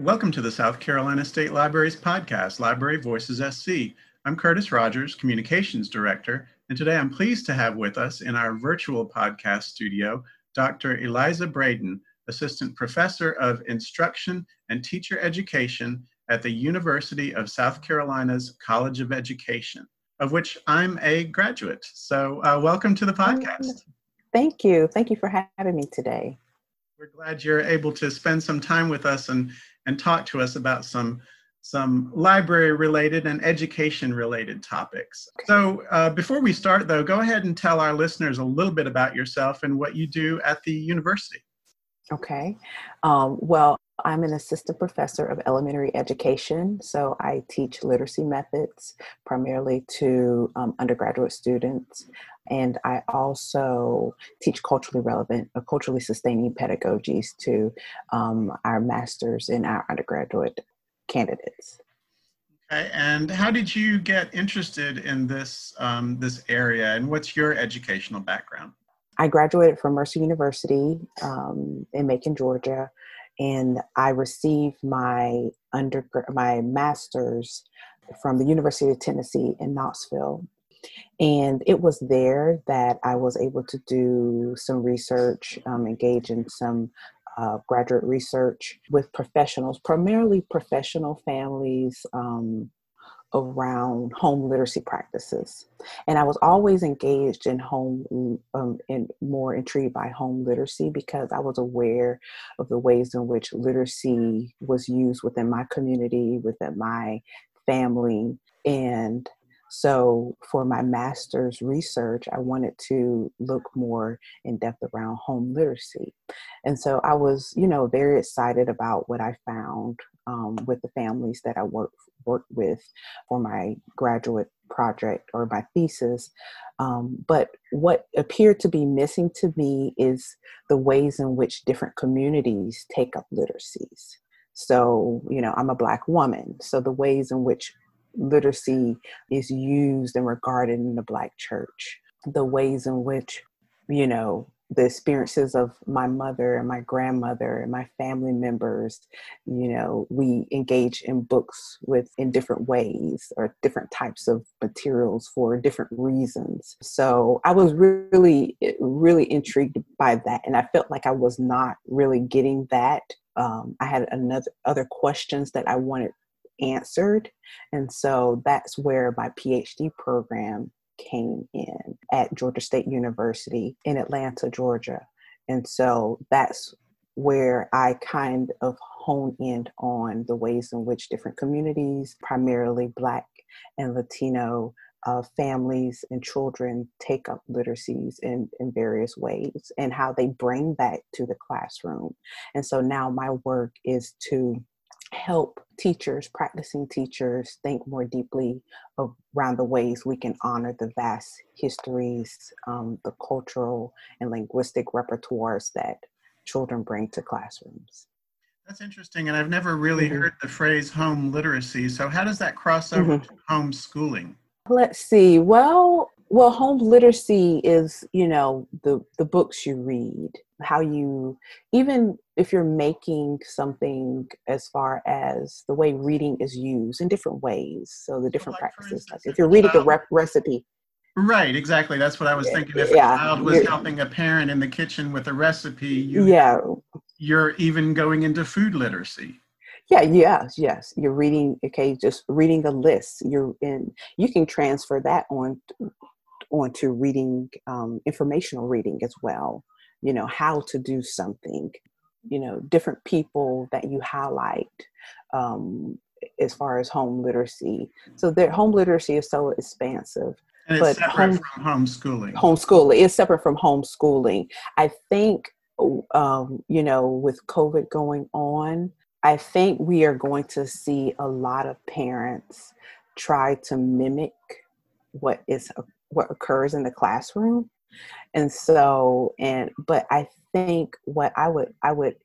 Welcome to the South Carolina State Library's podcast, Library Voices SC. I'm Curtis Rogers, Communications Director, and today I'm pleased to have with us in our virtual podcast studio Dr. Eliza Braden, Assistant Professor of Instruction and Teacher Education at the University of South Carolina's College of Education, of which I'm a graduate. So, uh, welcome to the podcast. Thank you. Thank you for having me today. We're glad you're able to spend some time with us and, and talk to us about some, some library related and education related topics. So, uh, before we start, though, go ahead and tell our listeners a little bit about yourself and what you do at the university. Okay. Um, well, I'm an assistant professor of elementary education, so I teach literacy methods primarily to um, undergraduate students, and I also teach culturally relevant or uh, culturally sustaining pedagogies to um, our masters and our undergraduate candidates. Okay, and how did you get interested in this um, this area, and what's your educational background? I graduated from Mercer University um, in Macon, Georgia and I received my under my master's from the University of Tennessee in Knoxville. And it was there that I was able to do some research, um, engage in some uh, graduate research with professionals, primarily professional families, um, around home literacy practices. And I was always engaged in home um, and more intrigued by home literacy because I was aware of the ways in which literacy was used within my community, within my family. And so for my master's research, I wanted to look more in depth around home literacy. And so I was, you know, very excited about what I found um, with the families that I worked worked with for my graduate project or my thesis. Um, but what appeared to be missing to me is the ways in which different communities take up literacies. So, you know, I'm a Black woman. So, the ways in which literacy is used and regarded in the Black church, the ways in which, you know, the experiences of my mother and my grandmother and my family members you know we engage in books with in different ways or different types of materials for different reasons. So i was really really intrigued by that and i felt like i was not really getting that. Um, i had another other questions that i wanted answered and so that's where my phd program came in at Georgia State University in Atlanta, Georgia. And so that's where I kind of hone in on the ways in which different communities, primarily Black and Latino uh, families and children, take up literacies in, in various ways and how they bring that to the classroom. And so now my work is to help teachers, practicing teachers, think more deeply around the ways we can honor the vast histories, um, the cultural and linguistic repertoires that children bring to classrooms. That's interesting, and I've never really mm-hmm. heard the phrase home literacy. So, how does that cross over mm-hmm. to homeschooling? Let's see. Well, well, home literacy is, you know, the the books you read, how you even if you're making something as far as the way reading is used in different ways. So the different like practices, instance, like if you're reading a rep- recipe. Right, exactly. That's what I was thinking. If yeah, a child was helping a parent in the kitchen with a recipe, you, yeah, you're even going into food literacy. Yeah, yes, yes. You're reading, okay, just reading the list. You're in, you can transfer that on onto reading um, informational reading as well you know how to do something you know different people that you highlight um, as far as home literacy. So their home literacy is so expansive and it's but separate home, from homeschooling. homeschooling is separate from homeschooling. I think um, you know with covid going on i think we are going to see a lot of parents try to mimic what is what occurs in the classroom and so and but i think what i would i would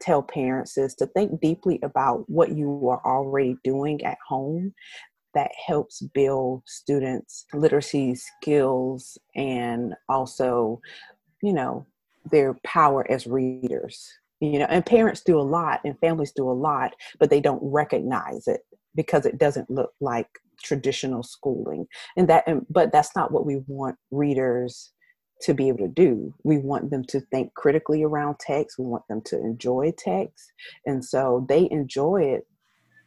tell parents is to think deeply about what you are already doing at home that helps build students literacy skills and also you know their power as readers you know and parents do a lot and families do a lot but they don't recognize it because it doesn't look like traditional schooling. And that and, but that's not what we want readers to be able to do. We want them to think critically around text. We want them to enjoy text. And so they enjoy it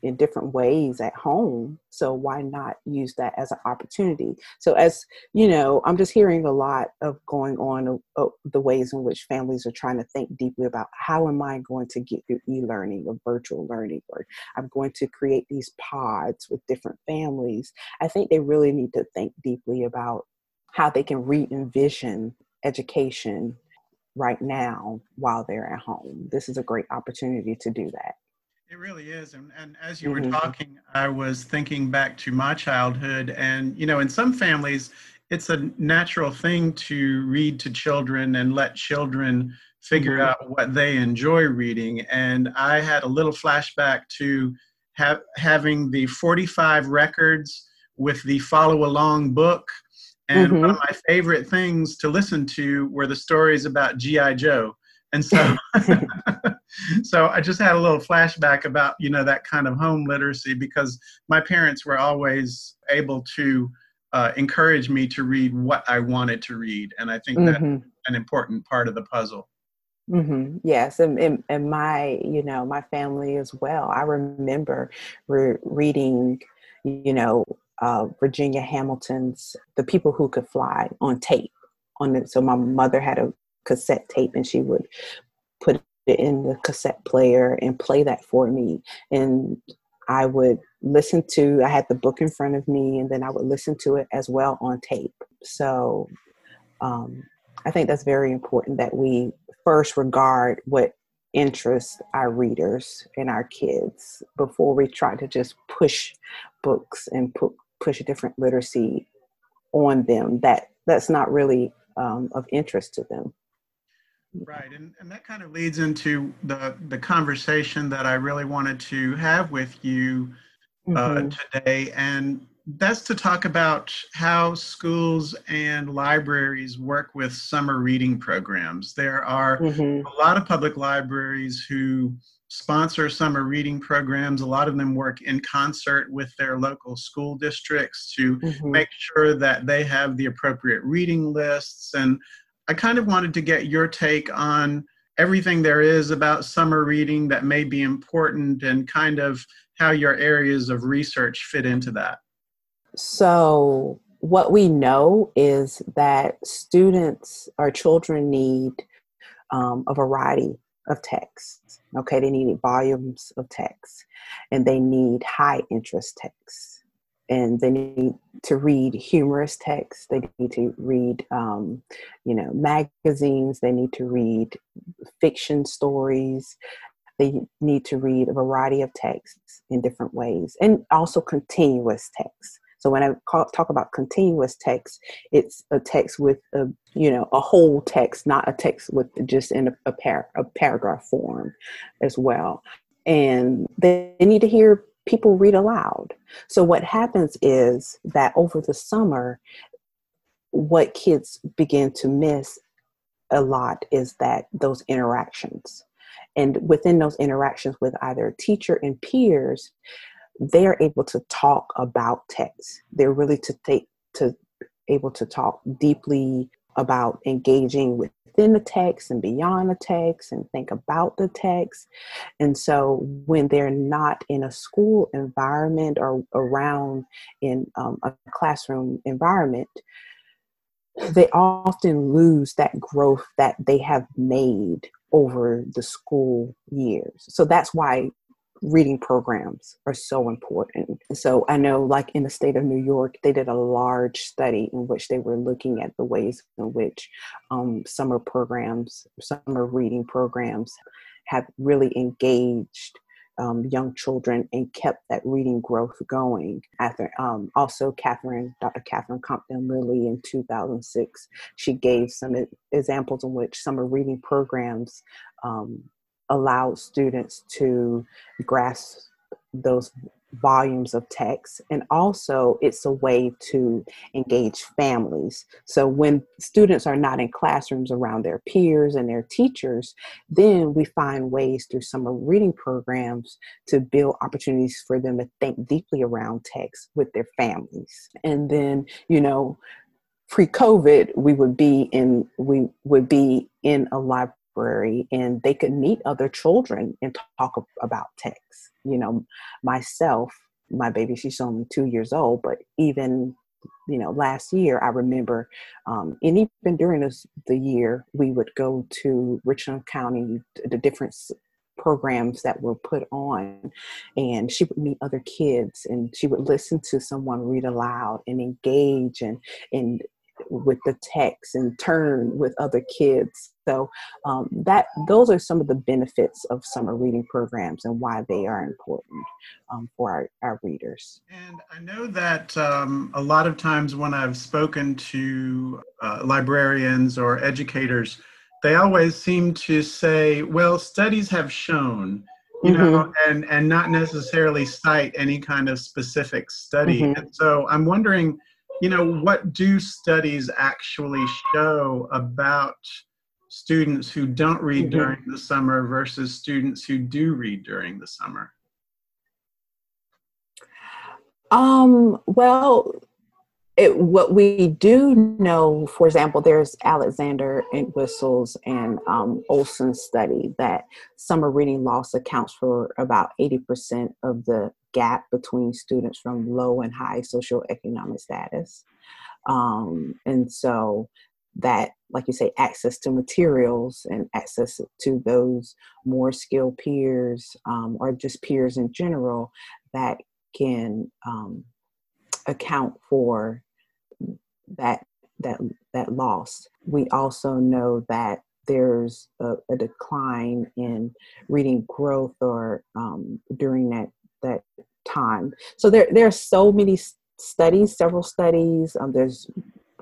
in different ways at home. So why not use that as an opportunity? So as you know i'm just hearing a lot of going on uh, the ways in which families are trying to think deeply about how am i going to get through e-learning or virtual learning or i'm going to create these pods with different families. I think they really need to think deeply about how they can re-envision education right now while they're at home this is a great opportunity to do that it really is. And, and as you mm-hmm. were talking, I was thinking back to my childhood. And, you know, in some families, it's a natural thing to read to children and let children figure mm-hmm. out what they enjoy reading. And I had a little flashback to have, having the 45 records with the follow along book. And mm-hmm. one of my favorite things to listen to were the stories about G.I. Joe. And so so I just had a little flashback about you know that kind of home literacy because my parents were always able to uh, encourage me to read what I wanted to read, and I think mm-hmm. that's an important part of the puzzle. Mm-hmm. Yes, and, and, and my you know my family as well. I remember re- reading, you know, uh, Virginia Hamilton's "The People Who Could Fly" on tape. On it, so my mother had a cassette tape, and she would put it in the cassette player and play that for me. And I would listen to, I had the book in front of me, and then I would listen to it as well on tape. So um, I think that's very important that we first regard what interests our readers and our kids before we try to just push books and put, push a different literacy on them that that's not really um, of interest to them. Right, and, and that kind of leads into the the conversation that I really wanted to have with you uh, mm-hmm. today, and that's to talk about how schools and libraries work with summer reading programs. There are mm-hmm. a lot of public libraries who sponsor summer reading programs. A lot of them work in concert with their local school districts to mm-hmm. make sure that they have the appropriate reading lists and I kind of wanted to get your take on everything there is about summer reading that may be important and kind of how your areas of research fit into that. So, what we know is that students or children need um, a variety of texts. Okay, they need volumes of text and they need high interest texts and they need to read humorous texts they need to read um, you know magazines they need to read fiction stories they need to read a variety of texts in different ways and also continuous texts so when i call, talk about continuous text it's a text with a you know a whole text not a text with just in a, a, par- a paragraph form as well and they need to hear people read aloud. So what happens is that over the summer, what kids begin to miss a lot is that those interactions. And within those interactions with either teacher and peers, they're able to talk about text. They're really to take to able to talk deeply about engaging within the text and beyond the text and think about the text. And so when they're not in a school environment or around in um, a classroom environment, they often lose that growth that they have made over the school years. So that's why reading programs are so important. So I know, like in the state of New York, they did a large study in which they were looking at the ways in which um, summer programs, summer reading programs, have really engaged um, young children and kept that reading growth going. After um, also Catherine, Dr. Catherine Compton Lilly in 2006, she gave some examples in which summer reading programs um, allowed students to grasp those volumes of text. And also it's a way to engage families. So when students are not in classrooms around their peers and their teachers then we find ways through summer reading programs to build opportunities for them to think deeply around text with their families. And then you know pre-covid we would be in we would be in a library and they could meet other children and talk about text you know myself my baby she's only two years old but even you know last year i remember um, and even during this, the year we would go to richland county the different programs that were put on and she would meet other kids and she would listen to someone read aloud and engage and and with the text and turn with other kids. So um, that those are some of the benefits of summer reading programs and why they are important um, for our, our readers. And I know that um, a lot of times when I've spoken to uh, librarians or educators, they always seem to say, "Well, studies have shown." you know, mm-hmm. and and not necessarily cite any kind of specific study. Mm-hmm. And so I'm wondering, you know, what do studies actually show about students who don't read mm-hmm. during the summer versus students who do read during the summer? Um, well, it, what we do know, for example, there's Alexander Entwisle's and um, Olson's study that summer reading loss accounts for about 80% of the gap between students from low and high socioeconomic status. Um, and so that, like you say, access to materials and access to those more skilled peers um, or just peers in general that can um, account for that that that loss. We also know that there's a, a decline in reading growth or um, during that that time. So there there are so many studies, several studies. Um, there's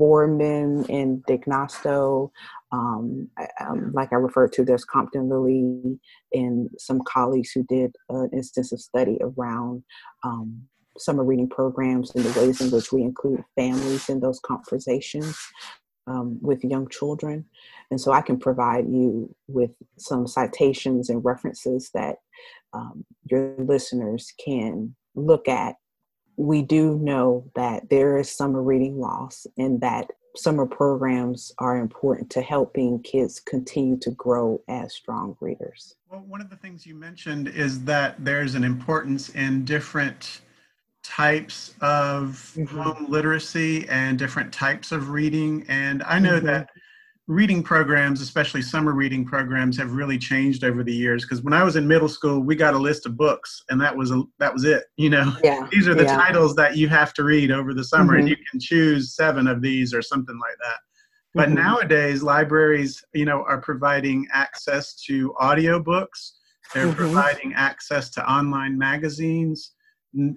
Borman and D'Agostino. Um, um, like I referred to, there's Compton Lilly and some colleagues who did an extensive study around um, summer reading programs and the ways in which we include families in those conversations um, with young children. And so I can provide you with some citations and references that um, your listeners can look at. We do know that there is summer reading loss and that summer programs are important to helping kids continue to grow as strong readers. Well, one of the things you mentioned is that there's an importance in different types of mm-hmm. home literacy and different types of reading. And I know mm-hmm. that reading programs, especially summer reading programs, have really changed over the years. Because when I was in middle school, we got a list of books, and that was a, that was it. You know, yeah. these are the yeah. titles that you have to read over the summer, mm-hmm. and you can choose seven of these or something like that. But mm-hmm. nowadays, libraries, you know, are providing access to audiobooks. They're mm-hmm. providing access to online magazines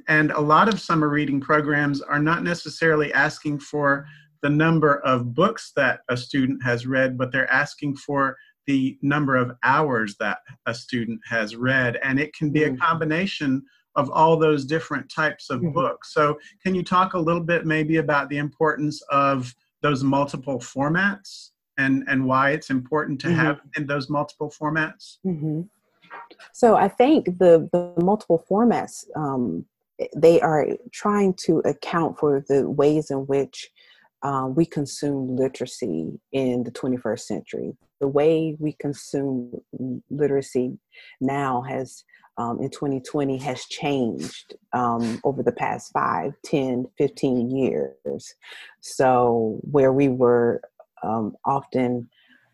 and a lot of summer reading programs are not necessarily asking for the number of books that a student has read, but they're asking for the number of hours that a student has read. And it can be a mm-hmm. combination of all those different types of mm-hmm. books. So, can you talk a little bit maybe about the importance of those multiple formats and, and why it's important to mm-hmm. have in those multiple formats? Mm-hmm. So I think the the multiple formats um, they are trying to account for the ways in which um, we consume literacy in the 21st century. The way we consume literacy now has um, in 2020 has changed um, over the past 5 10 15 years so where we were um, often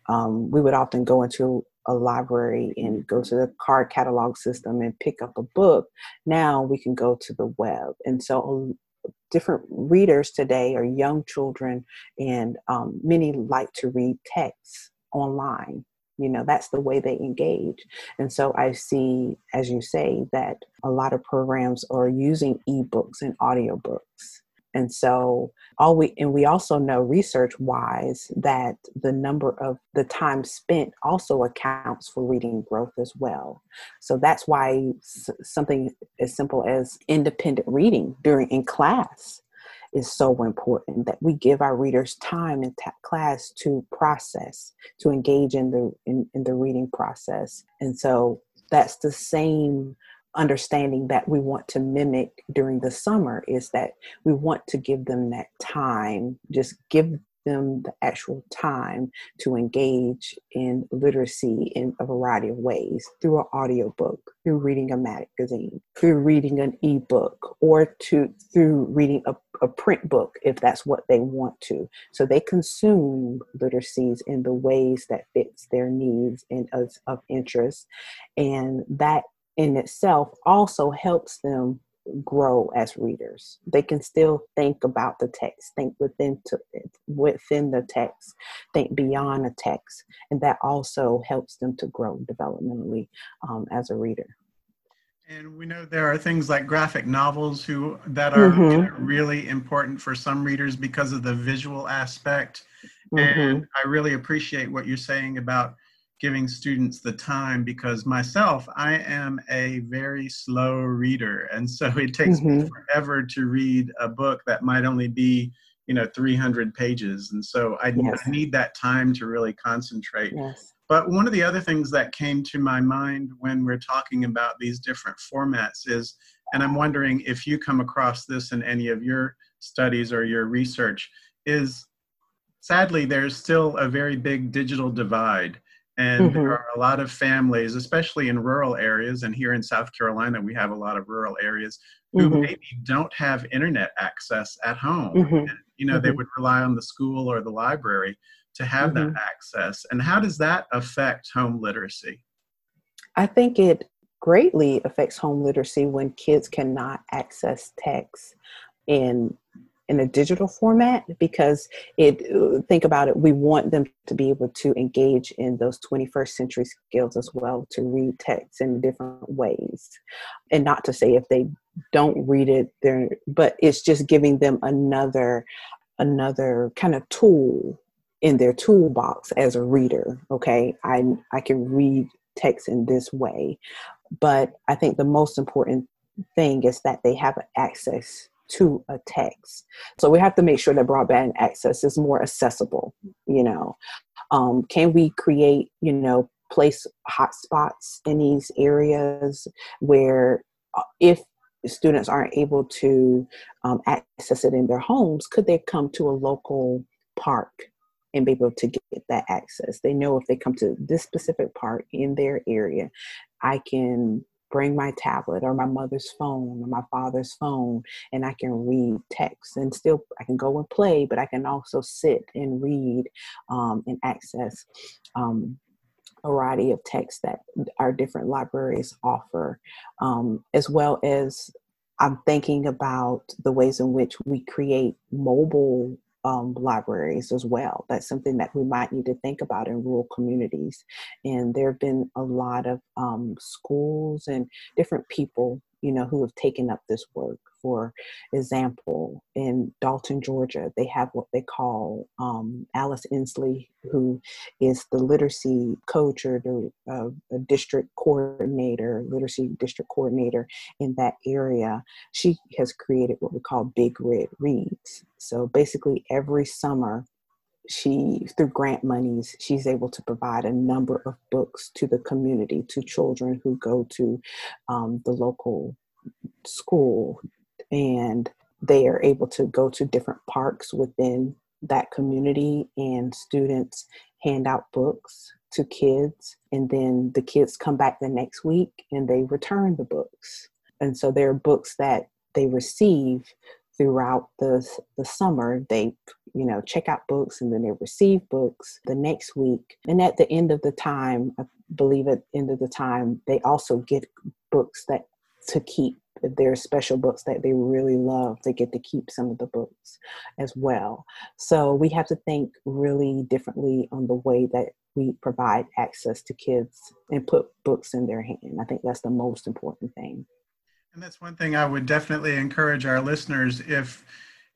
um, we would often go into a library and go to the card catalog system and pick up a book, now we can go to the web. And so different readers today are young children, and um, many like to read texts online. You know, that's the way they engage. And so I see, as you say, that a lot of programs are using ebooks and audiobooks And so all we and we also know research wise that the number of the time spent also accounts for reading growth as well. So that's why something as simple as independent reading during in class is so important that we give our readers time in ta- class to process to engage in the in, in the reading process and so that's the same understanding that we want to mimic during the summer is that we want to give them that time, just give them the actual time to engage in literacy in a variety of ways through an audiobook through reading a magazine through reading an ebook or to through reading a, a print book if that's what they want to. So they consume literacies in the ways that fits their needs and of, of interest. And that in itself also helps them grow as readers. They can still think about the text, think within to, within the text, think beyond the text, and that also helps them to grow developmentally um, as a reader. And we know there are things like graphic novels who that are mm-hmm. really important for some readers because of the visual aspect. Mm-hmm. And I really appreciate what you're saying about giving students the time because myself, I am a very slow reader. And so it takes mm-hmm. me forever to read a book that might only be, you know, 300 pages. And so I, yes. I need that time to really concentrate. Yes. But one of the other things that came to my mind when we're talking about these different formats is, and I'm wondering if you come across this in any of your studies or your research, is sadly there's still a very big digital divide and mm-hmm. there are a lot of families, especially in rural areas, and here in South Carolina, we have a lot of rural areas who mm-hmm. maybe don't have internet access at home. Mm-hmm. And, you know, they mm-hmm. would rely on the school or the library to have that mm-hmm. access. And how does that affect home literacy? I think it greatly affects home literacy when kids cannot access text in in a digital format because it uh, think about it we want them to be able to engage in those 21st century skills as well to read text in different ways. And not to say if they don't read it there but it's just giving them another another kind of tool in their toolbox as a reader okay? I i can read text in this way. But i think the most important thing is that they have access to a text. So we have to make sure that broadband access is more accessible. You know, um, can we create, you know, place hotspots in these areas where uh, if students aren't able to um, access it in their homes, could they come to a local park and be able to get that access? They know if they come to this specific park in their area, I can bring my tablet or my mother's phone or my father's phone and I can read text and still I can go and play, but I can also sit and read um, and access um, a variety of texts that our different libraries offer, um, as well as I'm thinking about the ways in which we create mobile um, libraries as well. That's something that we might need to think about in rural communities. And there have been a lot of um, schools and different people, you know, who have taken up this work. For example, in Dalton, Georgia, they have what they call um, Alice Inslee, who is the literacy coach or the uh, district coordinator, literacy district coordinator in that area. She has created what we call Big Red Reads. So basically, every summer, she through grant monies she's able to provide a number of books to the community to children who go to um, the local school. And they are able to go to different parks within that community and students hand out books to kids. And then the kids come back the next week and they return the books. And so there are books that they receive throughout the, the summer they you know check out books and then they receive books the next week and at the end of the time i believe at the end of the time they also get books that to keep if there are special books that they really love, they get to keep some of the books as well. So we have to think really differently on the way that we provide access to kids and put books in their hand. I think that's the most important thing. And that's one thing I would definitely encourage our listeners if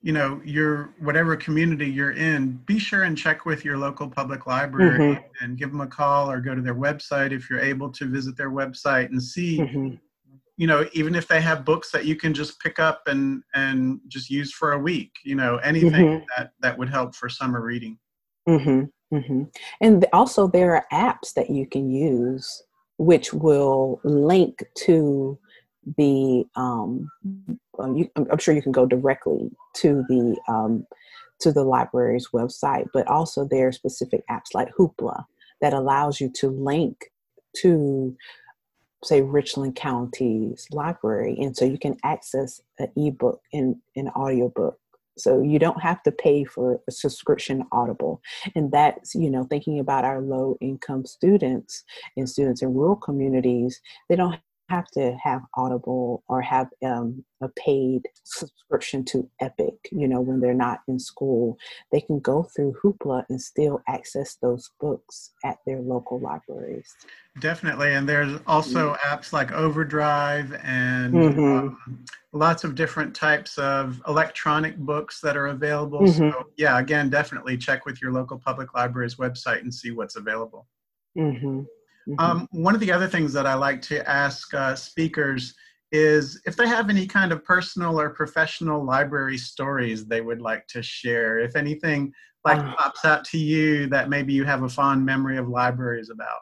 you know your whatever community you're in be sure and check with your local public library mm-hmm. and give them a call or go to their website if you're able to visit their website and see mm-hmm. you know even if they have books that you can just pick up and and just use for a week you know anything mm-hmm. that that would help for summer reading mm-hmm. Mm-hmm. and also there are apps that you can use which will link to the um, um, you, I'm sure you can go directly to the um, to the library's website, but also there are specific apps like Hoopla that allows you to link to say Richland County's library, and so you can access an ebook and an audiobook. So you don't have to pay for a subscription Audible, and that's you know thinking about our low income students and students in rural communities, they don't have to have Audible or have um, a paid subscription to Epic, you know, when they're not in school. They can go through Hoopla and still access those books at their local libraries. Definitely. And there's also mm-hmm. apps like Overdrive and mm-hmm. um, lots of different types of electronic books that are available. Mm-hmm. So, yeah, again, definitely check with your local public library's website and see what's available. Mm-hmm. Mm-hmm. Um, one of the other things that I like to ask uh, speakers is if they have any kind of personal or professional library stories they would like to share. If anything like uh, pops out to you that maybe you have a fond memory of libraries about.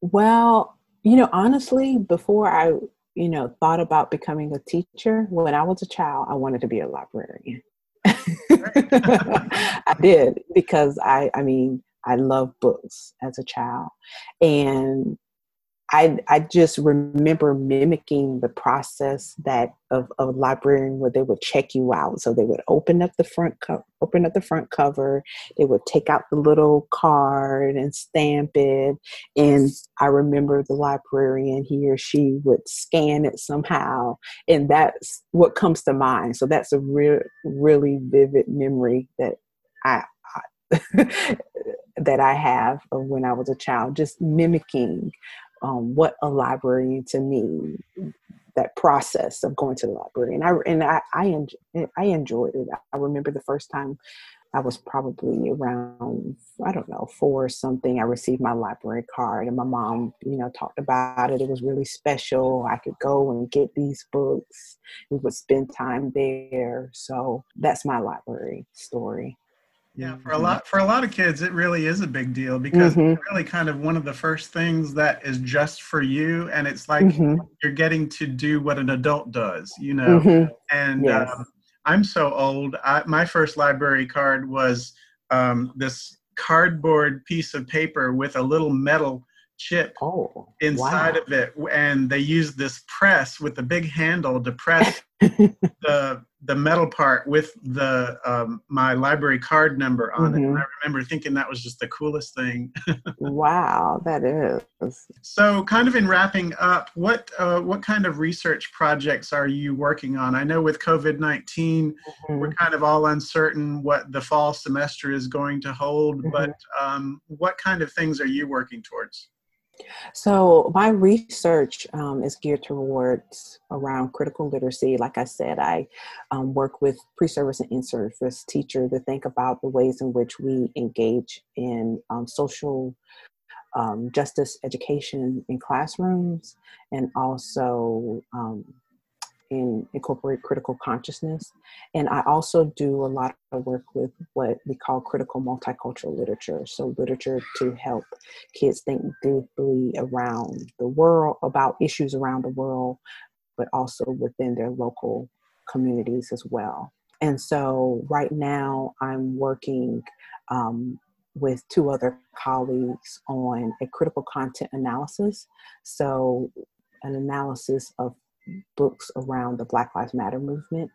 Well, you know, honestly, before I, you know, thought about becoming a teacher, when I was a child, I wanted to be a librarian. I did because I, I mean, I loved books as a child. And I, I just remember mimicking the process that of, of a librarian where they would check you out. So they would open up the front co- open up the front cover. They would take out the little card and stamp it. And I remember the librarian he or she would scan it somehow, and that's what comes to mind. So that's a real really vivid memory that I, I that I have of when I was a child, just mimicking um, what a library to me, that process of going to the library, and I and I I, enjoy, I enjoyed it. I remember the first time I was probably around I don't know four or something. I received my library card, and my mom, you know, talked about it. It was really special. I could go and get these books. We would spend time there. So that's my library story. Yeah, for a lot for a lot of kids, it really is a big deal because mm-hmm. it's really kind of one of the first things that is just for you, and it's like mm-hmm. you're getting to do what an adult does, you know. Mm-hmm. And yes. um, I'm so old. I, my first library card was um, this cardboard piece of paper with a little metal chip oh, inside wow. of it, and they used this press with a big handle to press the the metal part with the um, my library card number on mm-hmm. it. And I remember thinking that was just the coolest thing. wow, that is. So, kind of in wrapping up, what uh, what kind of research projects are you working on? I know with COVID 19 mm-hmm. we're kind of all uncertain what the fall semester is going to hold, mm-hmm. but um, what kind of things are you working towards? So my research um, is geared towards around critical literacy. Like I said, I um, work with pre-service and in-service teacher to think about the ways in which we engage in um, social um, justice education in classrooms and also in incorporate critical consciousness. And I also do a lot of work with what we call critical multicultural literature. So, literature to help kids think deeply around the world, about issues around the world, but also within their local communities as well. And so, right now, I'm working um, with two other colleagues on a critical content analysis. So, an analysis of books around the Black Lives Matter movement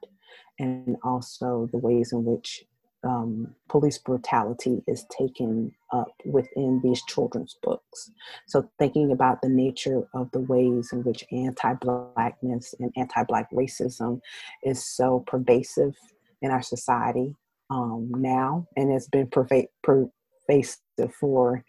and also the ways in which um, police brutality is taken up within these children's books. So, thinking about the nature of the ways in which anti Blackness and anti Black racism is so pervasive in our society um, now, and it's been perva- pervasive for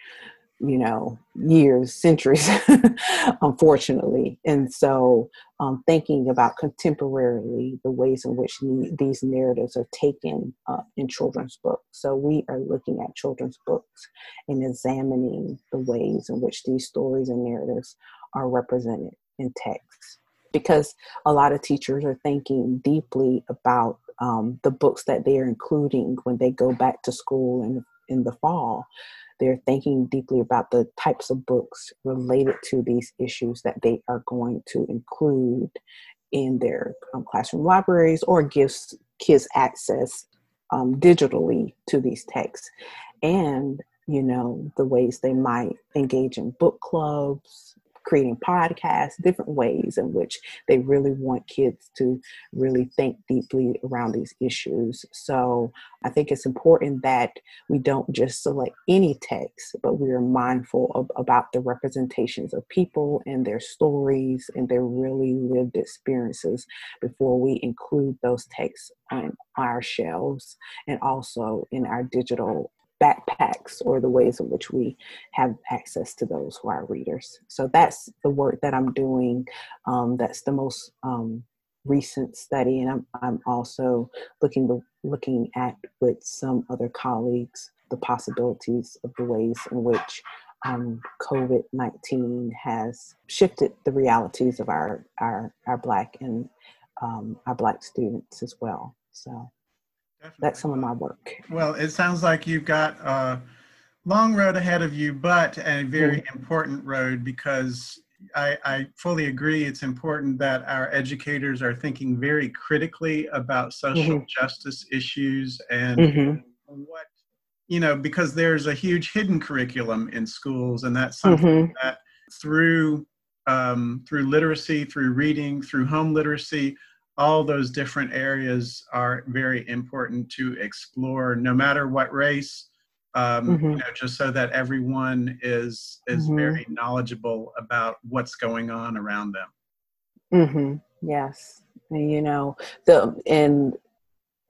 you know, years, centuries, unfortunately. And so, um, thinking about contemporarily the ways in which these narratives are taken uh, in children's books. So, we are looking at children's books and examining the ways in which these stories and narratives are represented in texts Because a lot of teachers are thinking deeply about um, the books that they're including when they go back to school in, in the fall they're thinking deeply about the types of books related to these issues that they are going to include in their um, classroom libraries or gives kids access um, digitally to these texts. And you know the ways they might engage in book clubs creating podcasts, different ways in which they really want kids to really think deeply around these issues. So I think it's important that we don't just select any text, but we are mindful of, about the representations of people and their stories and their really lived experiences before we include those texts on our shelves and also in our digital backpacks or the ways in which we have access to those who are readers. So that's the work that I'm doing. Um, that's the most um, recent study, and I'm I'm also looking the, looking at with some other colleagues the possibilities of the ways in which um, COVID nineteen has shifted the realities of our our our black and um, our black students as well. So. Definitely. That's some of my work. Well, it sounds like you've got a long road ahead of you, but a very mm-hmm. important road because I, I, fully agree. It's important that our educators are thinking very critically about social mm-hmm. justice issues and mm-hmm. what, you know, because there's a huge hidden curriculum in schools, and that's something mm-hmm. that through um, through literacy, through reading, through home literacy, all those different areas are very important to explore no matter what race um, mm-hmm. you know, just so that everyone is is mm-hmm. very knowledgeable about what's going on around them mm-hmm. yes and, you know the and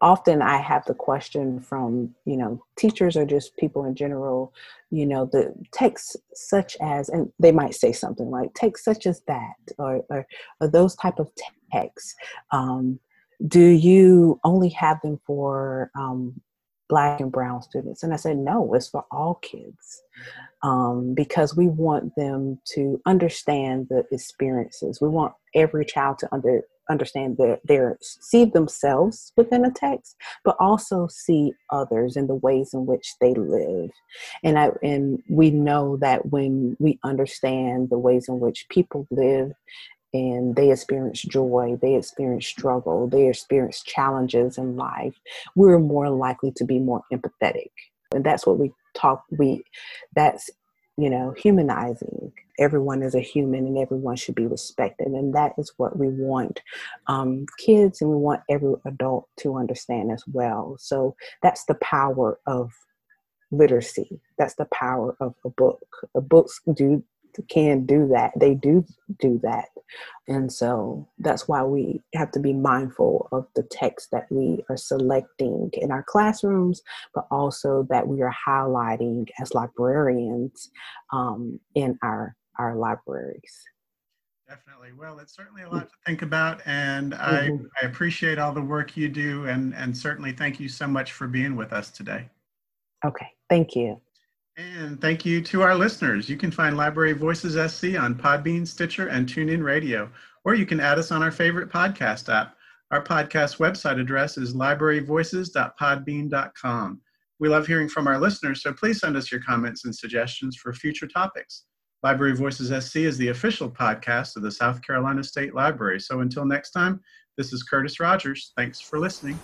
often I have the question from, you know, teachers or just people in general, you know, the texts such as, and they might say something like texts such as that, or, or, or those type of texts. Um, do you only have them for um, black and brown students? And I said, no, it's for all kids um, because we want them to understand the experiences. We want every child to under, understand their, their see themselves within a text, but also see others in the ways in which they live. And I and we know that when we understand the ways in which people live and they experience joy, they experience struggle, they experience challenges in life, we're more likely to be more empathetic. And that's what we talk we that's you know humanizing everyone is a human and everyone should be respected. And that is what we want um, kids and we want every adult to understand as well. So that's the power of literacy. That's the power of a book. Books do can do that. They do do that. And so that's why we have to be mindful of the text that we are selecting in our classrooms, but also that we are highlighting as librarians um, in our, our libraries. Definitely. Well, it's certainly a lot to think about, and mm-hmm. I, I appreciate all the work you do, and, and certainly thank you so much for being with us today. Okay, thank you. And thank you to our listeners. You can find Library Voices SC on Podbean, Stitcher, and TuneIn Radio, or you can add us on our favorite podcast app. Our podcast website address is libraryvoices.podbean.com. We love hearing from our listeners, so please send us your comments and suggestions for future topics. Library Voices SC is the official podcast of the South Carolina State Library. So until next time, this is Curtis Rogers. Thanks for listening.